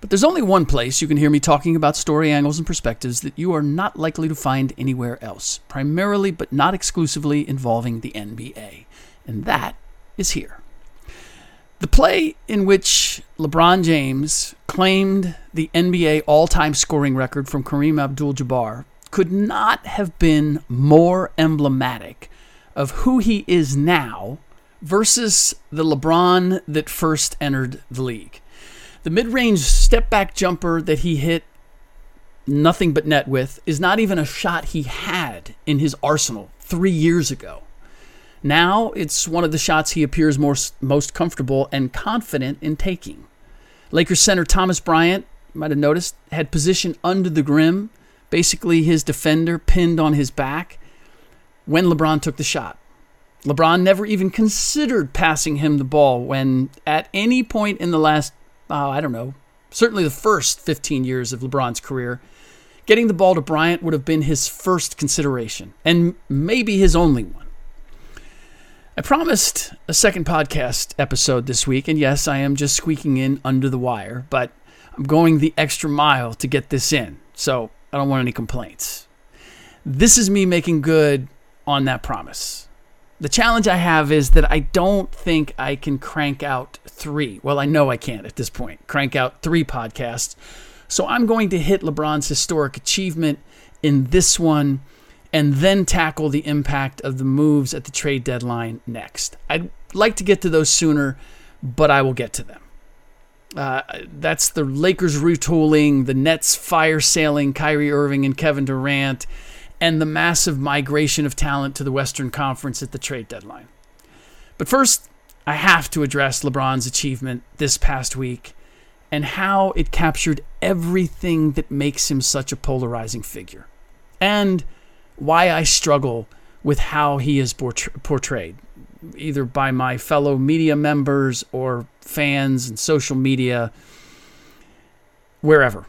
But there's only one place you can hear me talking about story angles and perspectives that you are not likely to find anywhere else, primarily but not exclusively involving the NBA. And that is here. The play in which LeBron James claimed the NBA all time scoring record from Kareem Abdul Jabbar could not have been more emblematic of who he is now versus the LeBron that first entered the league. The mid range step back jumper that he hit nothing but net with is not even a shot he had in his arsenal three years ago. Now it's one of the shots he appears most, most comfortable and confident in taking. Lakers center Thomas Bryant, you might have noticed, had position under the rim, basically his defender pinned on his back when LeBron took the shot. LeBron never even considered passing him the ball when, at any point in the last, uh, I don't know, certainly the first 15 years of LeBron's career, getting the ball to Bryant would have been his first consideration, and maybe his only one. I promised a second podcast episode this week, and yes, I am just squeaking in under the wire, but I'm going the extra mile to get this in, so I don't want any complaints. This is me making good on that promise. The challenge I have is that I don't think I can crank out three. Well, I know I can't at this point crank out three podcasts. So I'm going to hit LeBron's historic achievement in this one and then tackle the impact of the moves at the trade deadline next. I'd like to get to those sooner, but I will get to them. Uh, that's the Lakers retooling, the Nets fire sailing Kyrie Irving and Kevin Durant, and the massive migration of talent to the Western Conference at the trade deadline. But first, I have to address LeBron's achievement this past week and how it captured everything that makes him such a polarizing figure. And why I struggle with how he is portrayed, either by my fellow media members or fans and social media, wherever.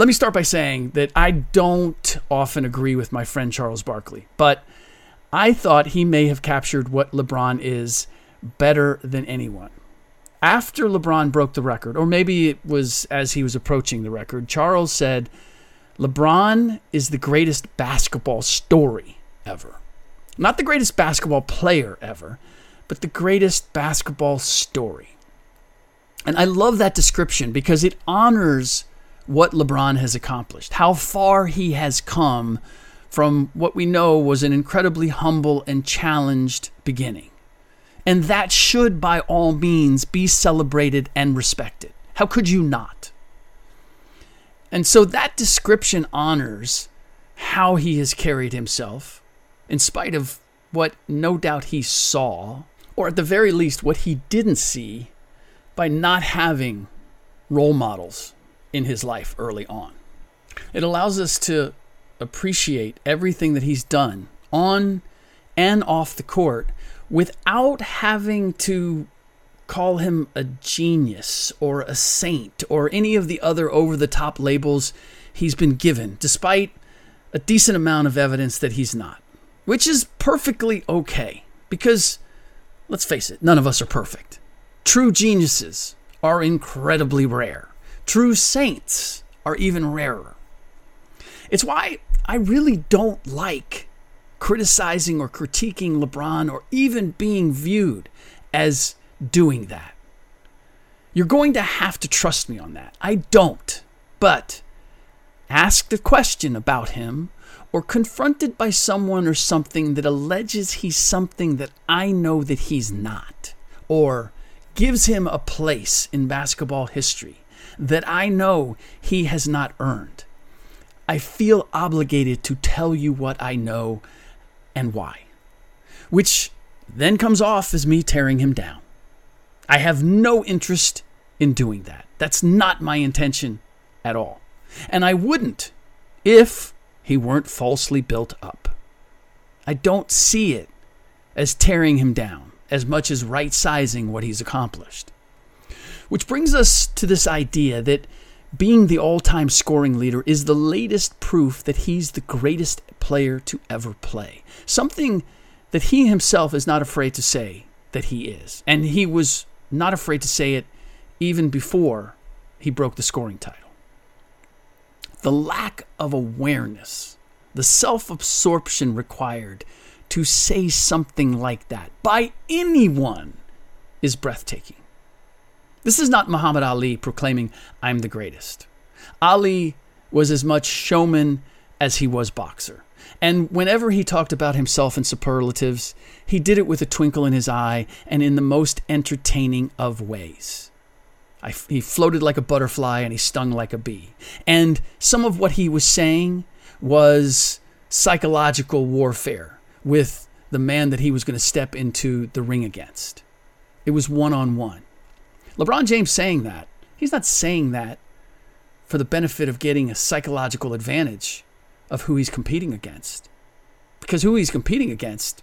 Let me start by saying that I don't often agree with my friend Charles Barkley, but I thought he may have captured what LeBron is better than anyone. After LeBron broke the record, or maybe it was as he was approaching the record, Charles said, LeBron is the greatest basketball story ever. Not the greatest basketball player ever, but the greatest basketball story. And I love that description because it honors what LeBron has accomplished, how far he has come from what we know was an incredibly humble and challenged beginning. And that should, by all means, be celebrated and respected. How could you not? And so that description honors how he has carried himself, in spite of what no doubt he saw, or at the very least, what he didn't see by not having role models in his life early on. It allows us to appreciate everything that he's done on and off the court without having to call him a genius or a saint or any of the other over the top labels he's been given, despite a decent amount of evidence that he's not, which is perfectly okay because, let's face it, none of us are perfect. True geniuses are incredibly rare, true saints are even rarer. It's why I really don't like criticizing or critiquing LeBron or even being viewed as doing that. You're going to have to trust me on that. I don't. But asked a question about him or confronted by someone or something that alleges he's something that I know that he's not, or gives him a place in basketball history that I know he has not earned, I feel obligated to tell you what I know and why, which then comes off as me tearing him down. I have no interest in doing that. That's not my intention at all. And I wouldn't if he weren't falsely built up. I don't see it as tearing him down as much as right sizing what he's accomplished. Which brings us to this idea that being the all time scoring leader is the latest proof that he's the greatest player to ever play. Something that he himself is not afraid to say that he is. And he was not afraid to say it even before he broke the scoring title. The lack of awareness, the self absorption required to say something like that by anyone is breathtaking. This is not Muhammad Ali proclaiming, I'm the greatest. Ali was as much showman as he was boxer. And whenever he talked about himself in superlatives, he did it with a twinkle in his eye and in the most entertaining of ways. I, he floated like a butterfly and he stung like a bee. And some of what he was saying was psychological warfare with the man that he was going to step into the ring against. It was one on one. LeBron James saying that, he's not saying that for the benefit of getting a psychological advantage of who he's competing against. Because who he's competing against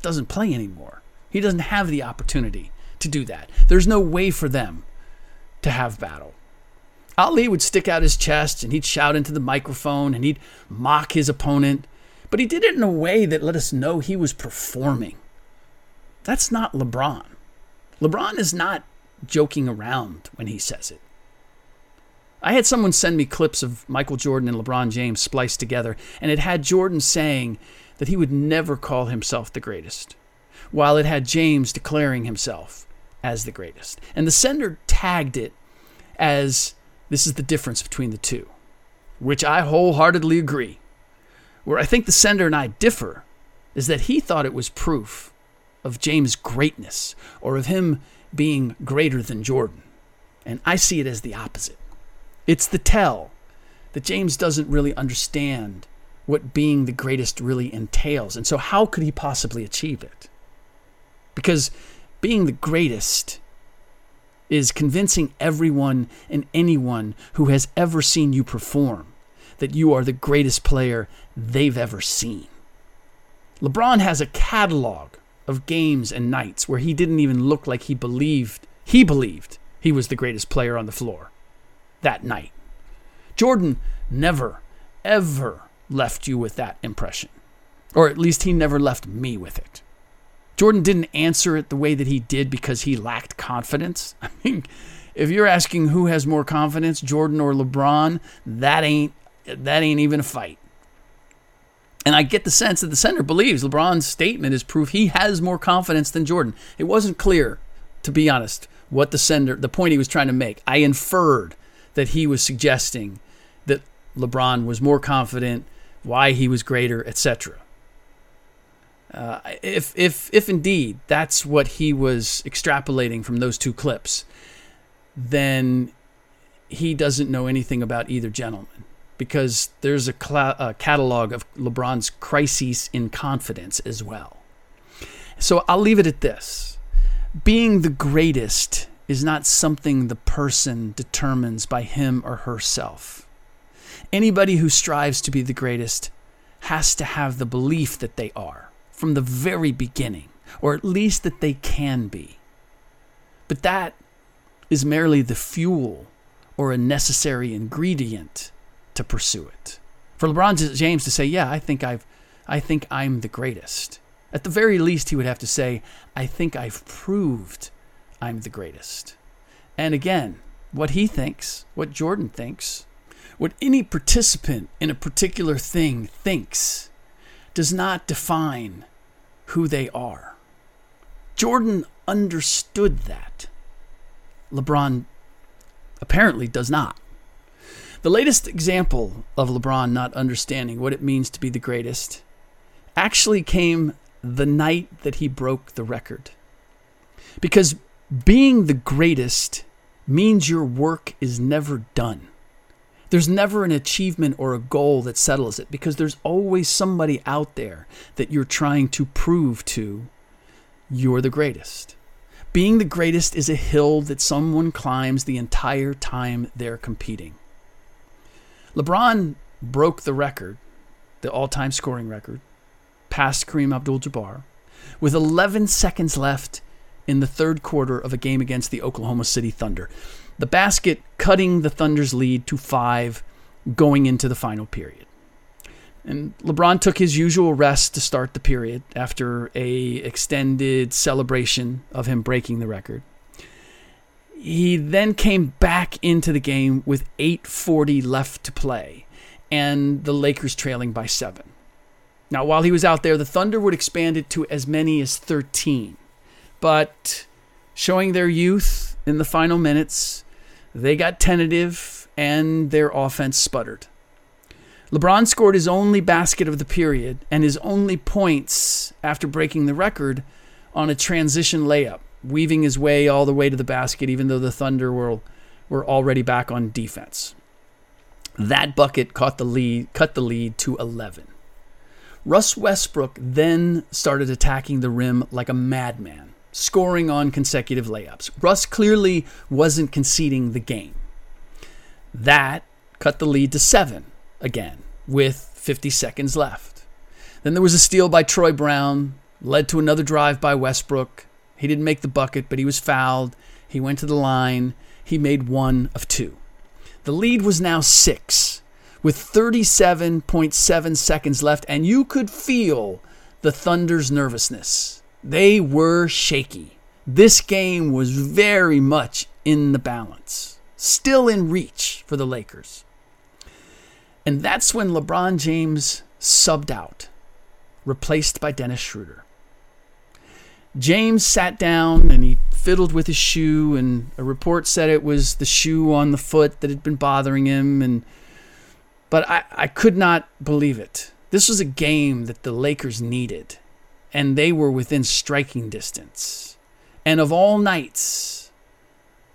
doesn't play anymore. He doesn't have the opportunity to do that. There's no way for them to have battle. Ali would stick out his chest and he'd shout into the microphone and he'd mock his opponent, but he did it in a way that let us know he was performing. That's not LeBron. LeBron is not joking around when he says it. I had someone send me clips of Michael Jordan and LeBron James spliced together, and it had Jordan saying that he would never call himself the greatest, while it had James declaring himself as the greatest. And the sender tagged it as this is the difference between the two, which I wholeheartedly agree. Where I think the sender and I differ is that he thought it was proof of James' greatness or of him being greater than Jordan. And I see it as the opposite. It's the tell that James doesn't really understand what being the greatest really entails. And so, how could he possibly achieve it? Because being the greatest is convincing everyone and anyone who has ever seen you perform that you are the greatest player they've ever seen. LeBron has a catalog of games and nights where he didn't even look like he believed he believed he was the greatest player on the floor that night. Jordan never, ever left you with that impression. Or at least he never left me with it. Jordan didn't answer it the way that he did because he lacked confidence. I mean, if you're asking who has more confidence, Jordan or LeBron, that ain't that ain't even a fight. And I get the sense that the center believes LeBron's statement is proof he has more confidence than Jordan. It wasn't clear, to be honest, what the sender the point he was trying to make. I inferred that he was suggesting that LeBron was more confident, why he was greater, etc. Uh, if if if indeed that's what he was extrapolating from those two clips, then he doesn't know anything about either gentleman because there's a, cl- a catalog of LeBron's crises in confidence as well. So I'll leave it at this: being the greatest is not something the person determines by him or herself. Anybody who strives to be the greatest has to have the belief that they are from the very beginning, or at least that they can be. But that is merely the fuel or a necessary ingredient to pursue it. For LeBron James to say, "Yeah, I think I've I think I'm the greatest." At the very least, he would have to say, "I think I've proved I'm the greatest." And again, what he thinks, what Jordan thinks, what any participant in a particular thing thinks does not define who they are. Jordan understood that. LeBron apparently does not. The latest example of LeBron not understanding what it means to be the greatest actually came the night that he broke the record. Because being the greatest means your work is never done. There's never an achievement or a goal that settles it because there's always somebody out there that you're trying to prove to you're the greatest. Being the greatest is a hill that someone climbs the entire time they're competing. LeBron broke the record, the all time scoring record, past Kareem Abdul Jabbar, with 11 seconds left in the third quarter of a game against the Oklahoma City Thunder. The basket cutting the Thunder's lead to five going into the final period. And LeBron took his usual rest to start the period after a extended celebration of him breaking the record. He then came back into the game with 8:40 left to play and the Lakers trailing by 7. Now, while he was out there, the Thunder would expand it to as many as 13. But showing their youth in the final minutes, they got tentative and their offense sputtered. LeBron scored his only basket of the period and his only points after breaking the record on a transition layup, weaving his way all the way to the basket, even though the Thunder were, were already back on defense. That bucket caught the lead, cut the lead to 11. Russ Westbrook then started attacking the rim like a madman, scoring on consecutive layups. Russ clearly wasn't conceding the game. That cut the lead to seven again with 50 seconds left. Then there was a steal by Troy Brown, led to another drive by Westbrook. He didn't make the bucket, but he was fouled. He went to the line. He made one of two. The lead was now six with 37.7 seconds left, and you could feel the Thunder's nervousness. They were shaky. This game was very much in the balance, still in reach for the Lakers. And that's when LeBron James subbed out, replaced by Dennis Schroeder. James sat down and he fiddled with his shoe, and a report said it was the shoe on the foot that had been bothering him. And but I, I could not believe it. This was a game that the Lakers needed, and they were within striking distance. And of all nights,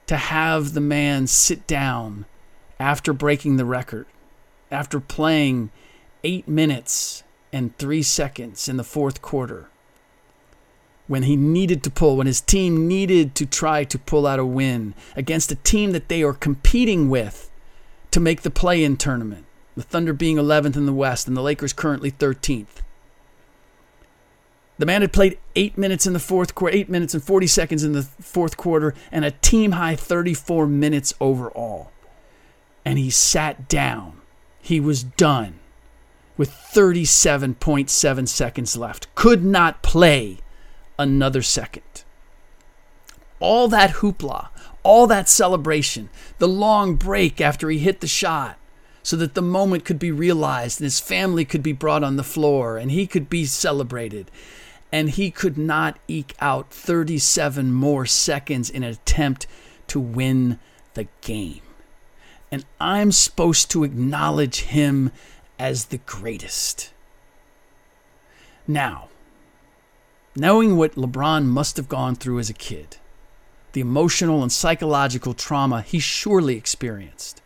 to have the man sit down after breaking the record after playing eight minutes and three seconds in the fourth quarter when he needed to pull, when his team needed to try to pull out a win against a team that they are competing with to make the play in tournament. The Thunder being 11th in the West and the Lakers currently 13th. The man had played eight minutes in the fourth quarter, eight minutes and 40 seconds in the fourth quarter, and a team high 34 minutes overall. And he sat down he was done with 37.7 seconds left. Could not play another second. All that hoopla, all that celebration, the long break after he hit the shot, so that the moment could be realized and his family could be brought on the floor and he could be celebrated. And he could not eke out 37 more seconds in an attempt to win the game and I'm supposed to acknowledge him as the greatest. Now, knowing what LeBron must have gone through as a kid, the emotional and psychological trauma he surely experienced,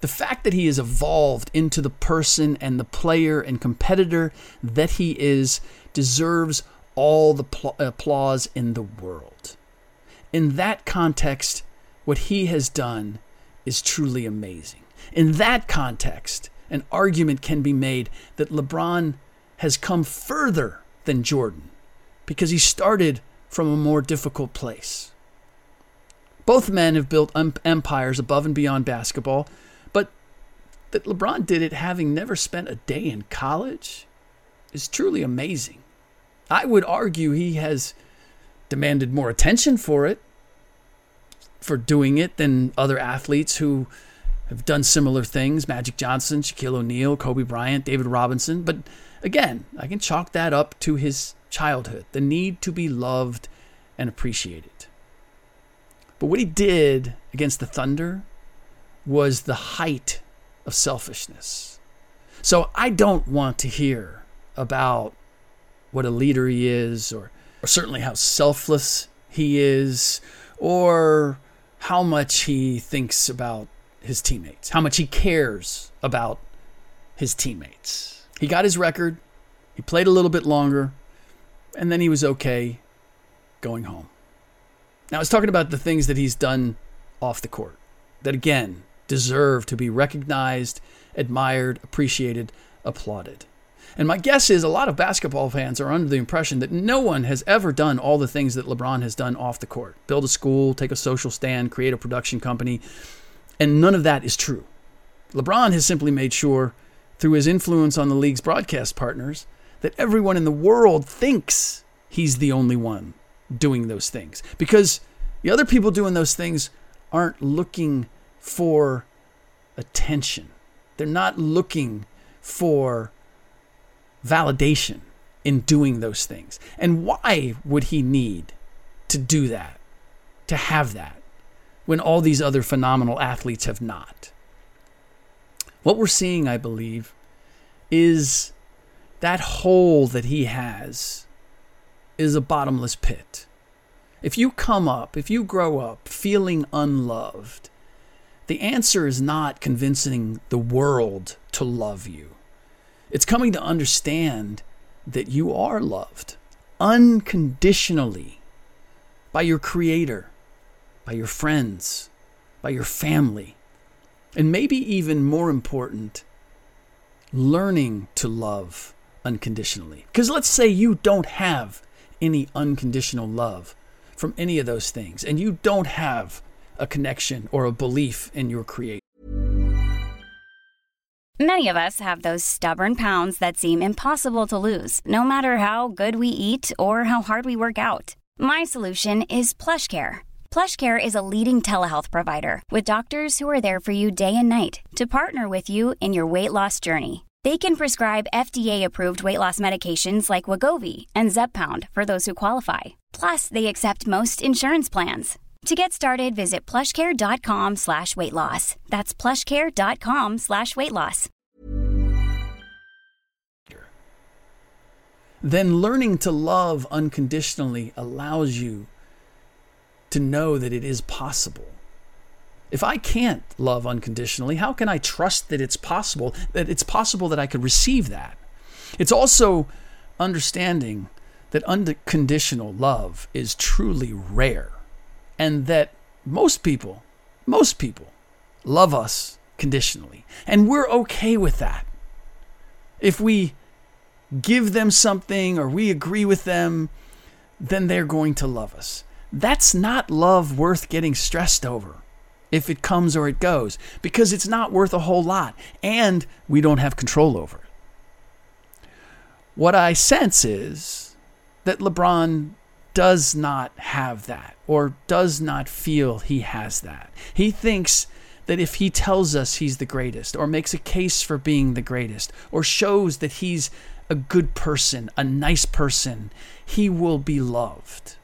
the fact that he has evolved into the person and the player and competitor that he is deserves all the pl- applause in the world. In that context, what he has done is truly amazing. In that context, an argument can be made that LeBron has come further than Jordan because he started from a more difficult place. Both men have built um, empires above and beyond basketball, but that LeBron did it having never spent a day in college is truly amazing. I would argue he has demanded more attention for it, for doing it, than other athletes who have done similar things Magic Johnson, Shaquille O'Neal, Kobe Bryant, David Robinson. But again, I can chalk that up to his childhood the need to be loved and appreciated. But what he did against the Thunder was the height of selfishness. So I don't want to hear about what a leader he is, or, or certainly how selfless he is, or how much he thinks about his teammates, how much he cares about his teammates. He got his record, he played a little bit longer, and then he was okay going home. Now, I was talking about the things that he's done off the court that, again, deserve to be recognized, admired, appreciated, applauded. And my guess is a lot of basketball fans are under the impression that no one has ever done all the things that LeBron has done off the court build a school, take a social stand, create a production company. And none of that is true. LeBron has simply made sure, through his influence on the league's broadcast partners, that everyone in the world thinks he's the only one doing those things. Because the other people doing those things aren't looking for attention, they're not looking for validation in doing those things. And why would he need to do that, to have that, when all these other phenomenal athletes have not? What we're seeing, I believe, is that hole that he has is a bottomless pit. If you come up, if you grow up feeling unloved, the answer is not convincing the world to love you. It's coming to understand that you are loved unconditionally by your Creator, by your friends, by your family, and maybe even more important, learning to love unconditionally. Because let's say you don't have any unconditional love from any of those things, and you don't have a connection or a belief in your Creator. Many of us have those stubborn pounds that seem impossible to lose, no matter how good we eat or how hard we work out. My solution is PlushCare. PlushCare is a leading telehealth provider with doctors who are there for you day and night to partner with you in your weight loss journey. They can prescribe FDA-approved weight loss medications like Wegovy and Zepbound for those who qualify. Plus, they accept most insurance plans. To get started, visit plushcare.com slash weight loss. That's plushcare.com slash weight loss. Then learning to love unconditionally allows you to know that it is possible. If I can't love unconditionally, how can I trust that it's possible, that it's possible that I could receive that? It's also understanding that unconditional love is truly rare and that most people, most people love us conditionally. And we're okay with that. If we give them something or we agree with them, then they're going to love us. That's not love worth getting stressed over if it comes or it goes because it's not worth a whole lot and we don't have control over it. What I sense is that LeBron does not have that or does not feel he has that. He thinks that if he tells us he's the greatest or makes a case for being the greatest or shows that he's a good person, a nice person, he will be loved.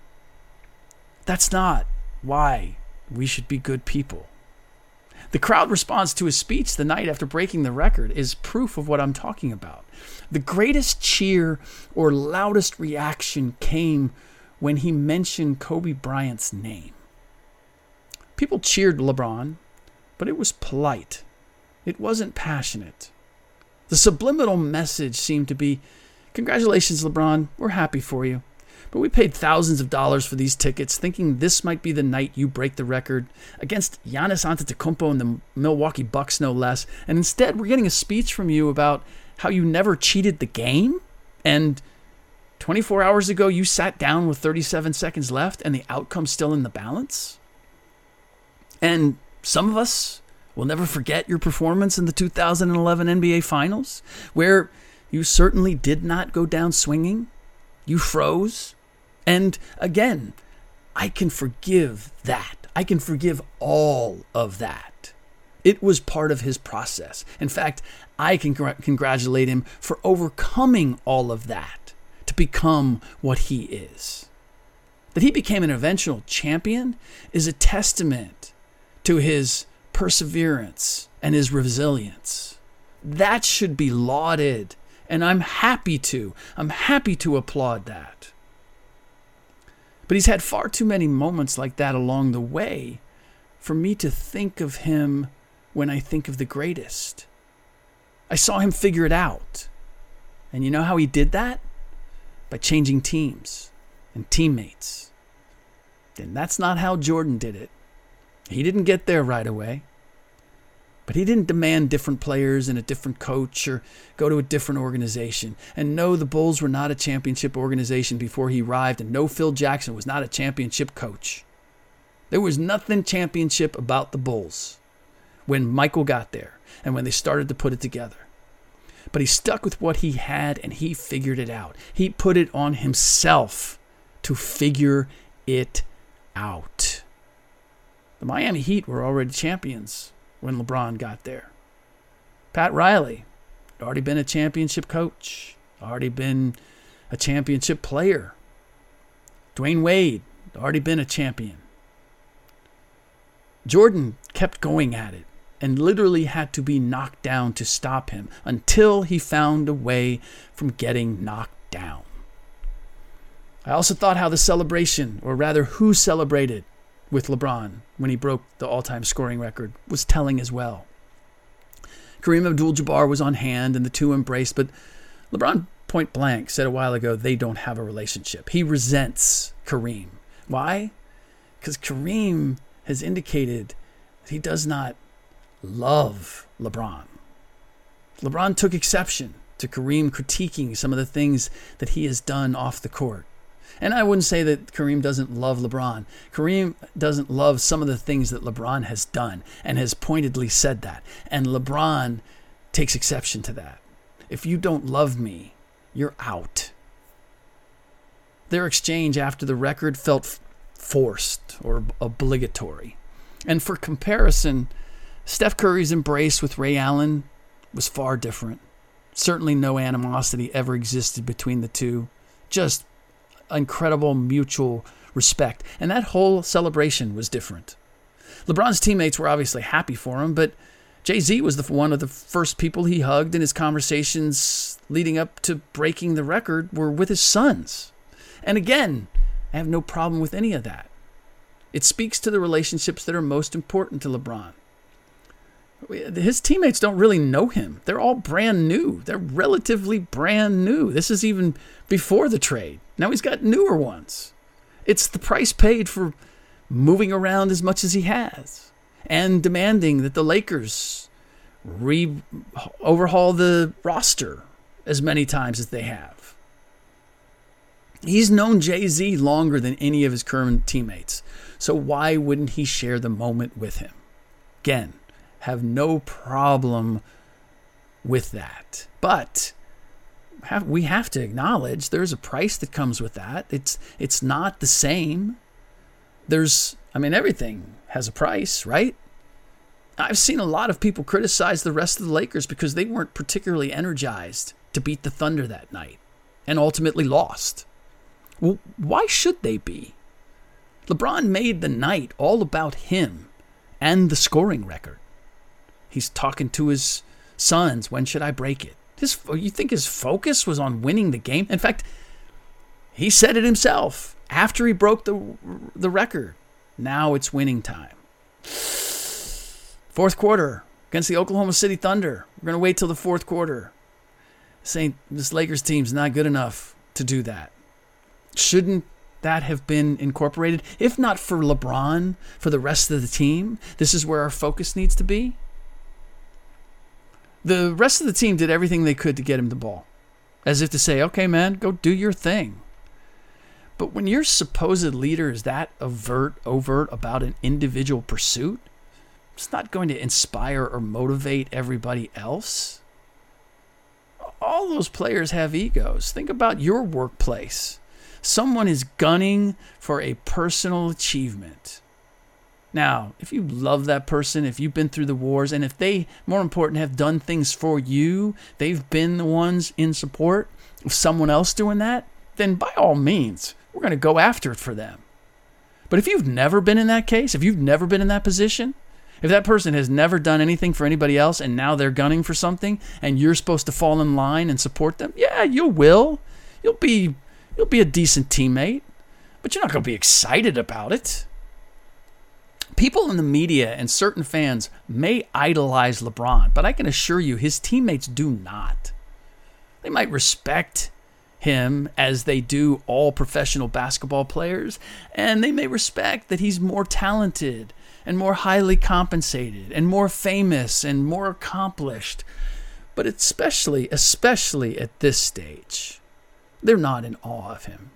That's not why we should be good people. The crowd response to his speech the night after breaking the record is proof of what I'm talking about. The greatest cheer or loudest reaction came when he mentioned Kobe Bryant's name. People cheered LeBron, but it was polite. It wasn't passionate. The subliminal message seemed to be Congratulations, LeBron. We're happy for you. But we paid thousands of dollars for these tickets, thinking this might be the night you break the record against Giannis Antetokounmpo and the Milwaukee Bucks, no less. And instead, we're getting a speech from you about how you never cheated the game, and 24 hours ago you sat down with 37 seconds left, and the outcome's still in the balance. And some of us will never forget your performance in the 2011 NBA Finals, where you certainly did not go down swinging. You froze. And again, I can forgive that. I can forgive all of that. It was part of his process. In fact, I can congratulate him for overcoming all of that to become what he is. That he became an eventual champion is a testament to his perseverance and his resilience. That should be lauded, and I'm happy to. I'm happy to applaud that. But he's had far too many moments like that along the way for me to think of him when I think of the greatest. I saw him figure it out. And you know how he did that? By changing teams and teammates. And that's not how Jordan did it. He didn't get there right away. But he didn't demand different players and a different coach or go to a different organization. And no, the Bulls were not a championship organization before he arrived, and no, Phil Jackson was not a championship coach. There was nothing championship about the Bulls when Michael got there and when they started to put it together. But he stuck with what he had and he figured it out. He put it on himself to figure it out. The Miami Heat were already champions when LeBron got there. Pat Riley had already been a championship coach, already been a championship player. Dwyane Wade had already been a champion. Jordan kept going at it and literally had to be knocked down to stop him until he found a way from getting knocked down. I also thought how the celebration, or rather who celebrated with LeBron when he broke the all time scoring record, was telling as well. Kareem Abdul Jabbar was on hand and the two embraced, but LeBron point blank said a while ago they don't have a relationship. He resents Kareem. Why? Because Kareem has indicated that he does not love LeBron. LeBron took exception to Kareem critiquing some of the things that he has done off the court. And I wouldn't say that Kareem doesn't love LeBron. Kareem doesn't love some of the things that LeBron has done and has pointedly said that. And LeBron takes exception to that. If you don't love me, you're out. Their exchange after the record felt forced or obligatory. And for comparison, Steph Curry's embrace with Ray Allen was far different. Certainly no animosity ever existed between the two. Just incredible mutual respect. And that whole celebration was different. LeBron's teammates were obviously happy for him, but Jay Z was the, one of the first people he hugged in his conversations leading up to breaking the record were with his sons. And again, I have no problem with any of that. It speaks to the relationships that are most important to LeBron. His teammates don't really know him. They're all brand new. They're relatively brand new. This is even before the trade. Now he's got newer ones. It's the price paid for moving around as much as he has and demanding that the Lakers re overhaul the roster as many times as they have. He's known Jay Z longer than any of his current teammates. So why wouldn't he share the moment with him? Again, have no problem with that. But have, we have to acknowledge there's a price that comes with that. It's it's not the same. There's I mean everything has a price, right? I've seen a lot of people criticize the rest of the Lakers because they weren't particularly energized to beat the Thunder that night and ultimately lost. Well, why should they be? LeBron made the night all about him and the scoring record. He's talking to his sons. When should I break it? His, you think his focus was on winning the game? In fact, he said it himself after he broke the the record. Now it's winning time. Fourth quarter against the Oklahoma City Thunder. We're going to wait till the fourth quarter. Saying this Lakers team's not good enough to do that. Shouldn't that have been incorporated? If not for LeBron, for the rest of the team, this is where our focus needs to be. The rest of the team did everything they could to get him the ball, as if to say, okay, man, go do your thing. But when your supposed leader is that overt, overt about an individual pursuit, It's not going to inspire or motivate everybody else. All those players have egos. Think about your workplace. Someone is gunning for a personal achievement. Now, if you love that person, if you've been through the wars, and if they, more important, have done things for you, they've been the ones in support of someone else doing that, then by all means, we're going to go after it for them. But if you've never been in that case, if you've never been in that position, if that person has never done anything for anybody else and now they're gunning for something and you're supposed to fall in line and support them, yeah, you will. You'll be you'll be a decent teammate, but you're not going to be excited about it. People in the media and certain fans may idolize LeBron, but I can assure you his teammates do not. They might respect him as they do all professional basketball players, and they may respect that he's more talented and more highly compensated and more famous and more accomplished. But especially, especially at this stage, they're not in awe of him.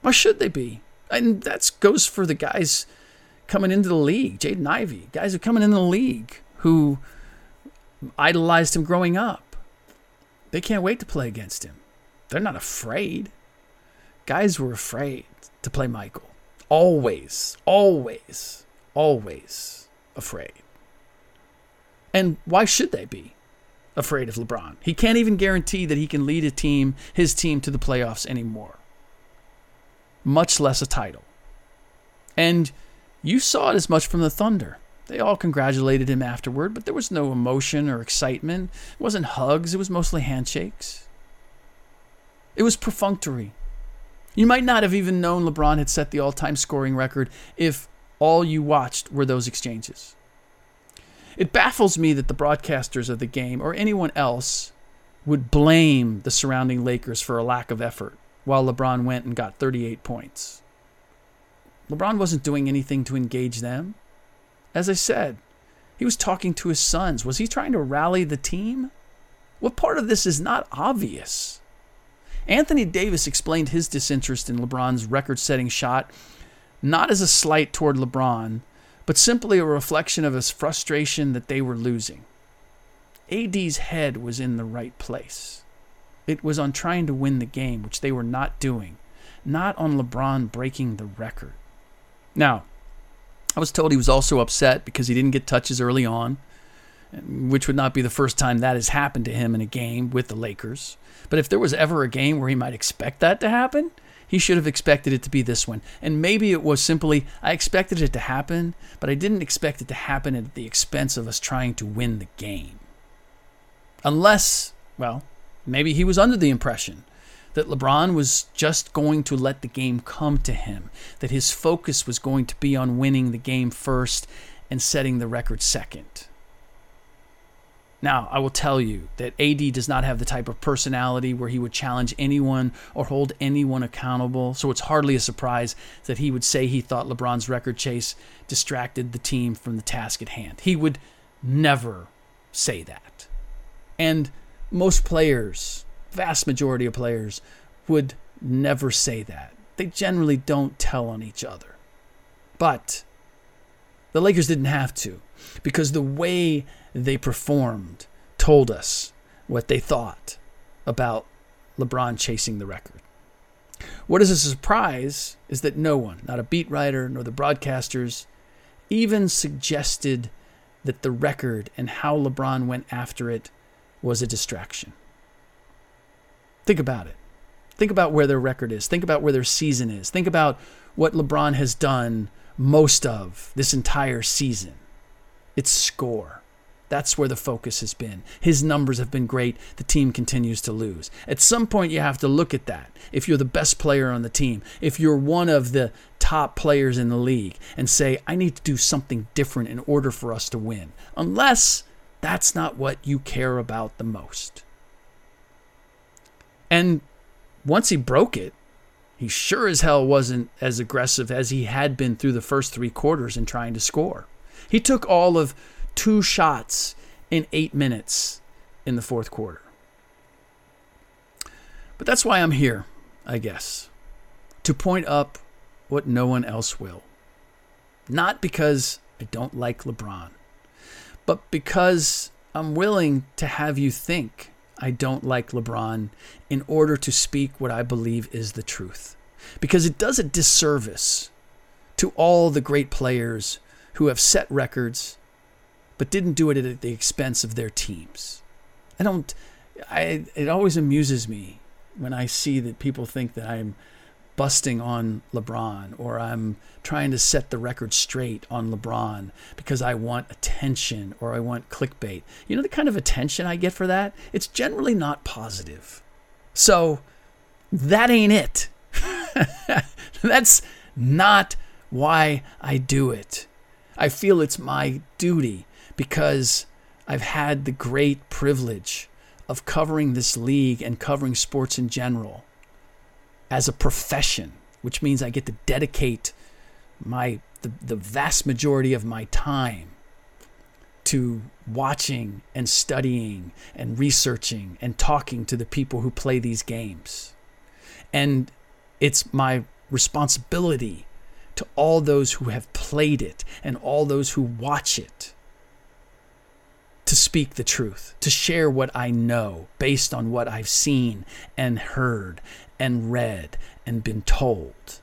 Why should they be? And that goes for the guys coming into the league, Jaden Ivey, guys are coming into the league who idolized him growing up. They can't wait to play against him. They're not afraid. Guys were afraid to play Michael. Always, always, always afraid. And why should they be afraid of LeBron? He can't even guarantee that he can lead a team, his team, to the playoffs anymore, much less a title. And you saw it as much from the Thunder. They all congratulated him afterward, but there was no emotion or excitement. It wasn't hugs, it was mostly handshakes. It was perfunctory. You might not have even known LeBron had set the all time scoring record if all you watched were those exchanges. It baffles me that the broadcasters of the game or anyone else would blame the surrounding Lakers for a lack of effort while LeBron went and got 38 points. LeBron wasn't doing anything to engage them. As I said, he was talking to his sons. Was he trying to rally the team? What part of this is not obvious? Anthony Davis explained his disinterest in LeBron's record setting shot not as a slight toward LeBron, but simply a reflection of his frustration that they were losing. AD's head was in the right place. It was on trying to win the game, which they were not doing, not on LeBron breaking the record. Now, I was told he was also upset because he didn't get touches early on, which would not be the first time that has happened to him in a game with the Lakers. But if there was ever a game where he might expect that to happen, he should have expected it to be this one. And maybe it was simply, I expected it to happen, but I didn't expect it to happen at the expense of us trying to win the game. Unless, well, maybe he was under the impression that LeBron was just going to let the game come to him, that his focus was going to be on winning the game first and setting the record second. Now, I will tell you that AD does not have the type of personality where he would challenge anyone or hold anyone accountable, so it's hardly a surprise that he would say he thought LeBron's record chase distracted the team from the task at hand. He would never say that. And most players vast majority of players would never say that. They generally don't tell on each other. But the Lakers didn't have to because the way they performed told us what they thought about LeBron chasing the record. What is a surprise is that no one, not a beat writer nor the broadcasters, even suggested that the record and how LeBron went after it was a distraction. Think about it. Think about where their record is. Think about where their season is. Think about what LeBron has done most of this entire season. It's score. That's where the focus has been. His numbers have been great. The team continues to lose. At some point, you have to look at that. If you're the best player on the team, if you're one of the top players in the league, and say, I need to do something different in order for us to win. Unless that's not what you care about the most. And once he broke it, he sure as hell wasn't as aggressive as he had been through the first three quarters in trying to score. He took all of two shots in eight minutes in the fourth quarter. But that's why I'm here, I guess, to point up what no one else will. Not because I don't like LeBron. but because I'm willing to have you think I don't like LeBron in order to speak what I believe is the truth. Because it does a disservice to all the great players who have set records but didn't do it at the expense of their teams. I don't I it always amuses me when I see that people think that I'm busting on LeBron or I'm trying to set the record straight on LeBron because I want attention or I want clickbait. You know the kind of attention I get for that? It's generally not positive. So that ain't it. That's not why I do it. I feel it's my duty because I've had the great privilege of covering this league and covering sports in general as a profession, which means I get to dedicate my the, the vast majority of my time to watching and studying and researching and talking to the people who play these games. And it's my responsibility to all those who have played it and all those who watch it to speak the truth, to share what I know based on what I've seen and heard and read and been told.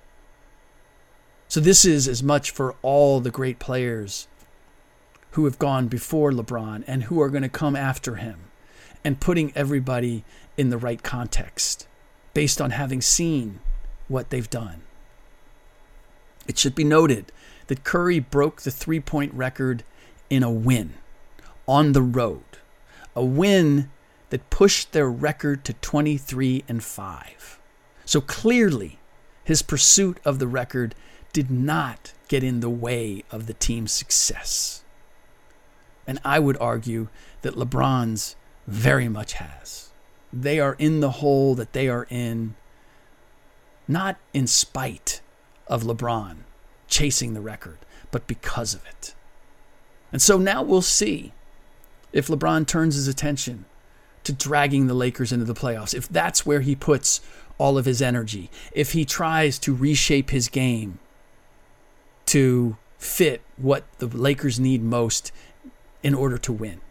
So, this is as much for all the great players who have gone before LeBron and who are going to come after him and putting everybody in the right context based on having seen what they've done. It should be noted that Curry broke the three point record in a win on the road, a win that pushed their record to 23 and 5. So clearly, his pursuit of the record did not get in the way of the team's success. And I would argue that LeBron's very much has. They are in the hole that they are in, not in spite of LeBron chasing the record, but because of it. And so now we'll see if LeBron turns his attention to dragging the Lakers into the playoffs, if that's where he puts all of his energy, if he tries to reshape his game to fit what the Lakers need most in order to win.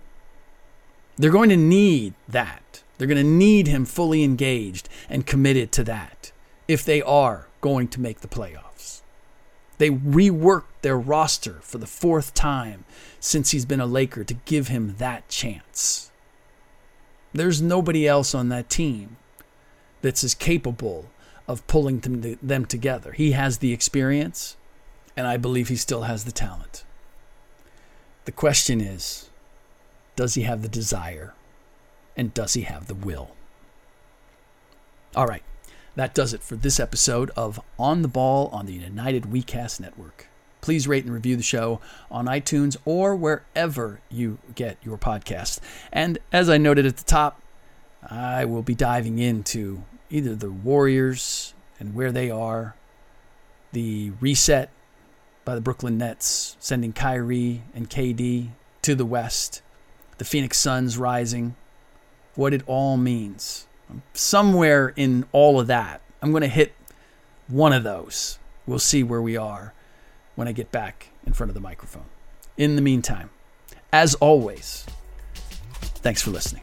They're going to need that. They're going to need him fully engaged and committed to that if they are going to make the playoffs. They reworked their roster for the fourth time since he's been a Laker to give him that chance. There's nobody else on that team that's as capable of pulling them, them together. He has the experience, and I believe he still has the talent. The question is does he have the desire? And does he have the will? All right, that does it for this episode of On the Ball on the United WeCast Network. Please rate and review the show on iTunes or wherever you get your podcast. And as I noted at the top, I will be diving into either the Warriors and where they are, the reset by the Brooklyn Nets, sending Kyrie and KD to the West, the Phoenix Suns rising, what it all means. Somewhere in all of that, I'm going to hit one of those. We'll see where we are when I get back in front of the microphone. In the meantime, as always, thanks for listening.